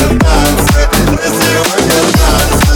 Let's see what you.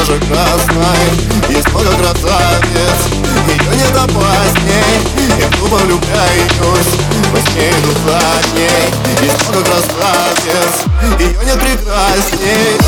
кожа красной. Есть много красавец, ее не допасней Я тупо влюбляюсь, во сне иду за ней Есть много красавец, ее нет прекрасней.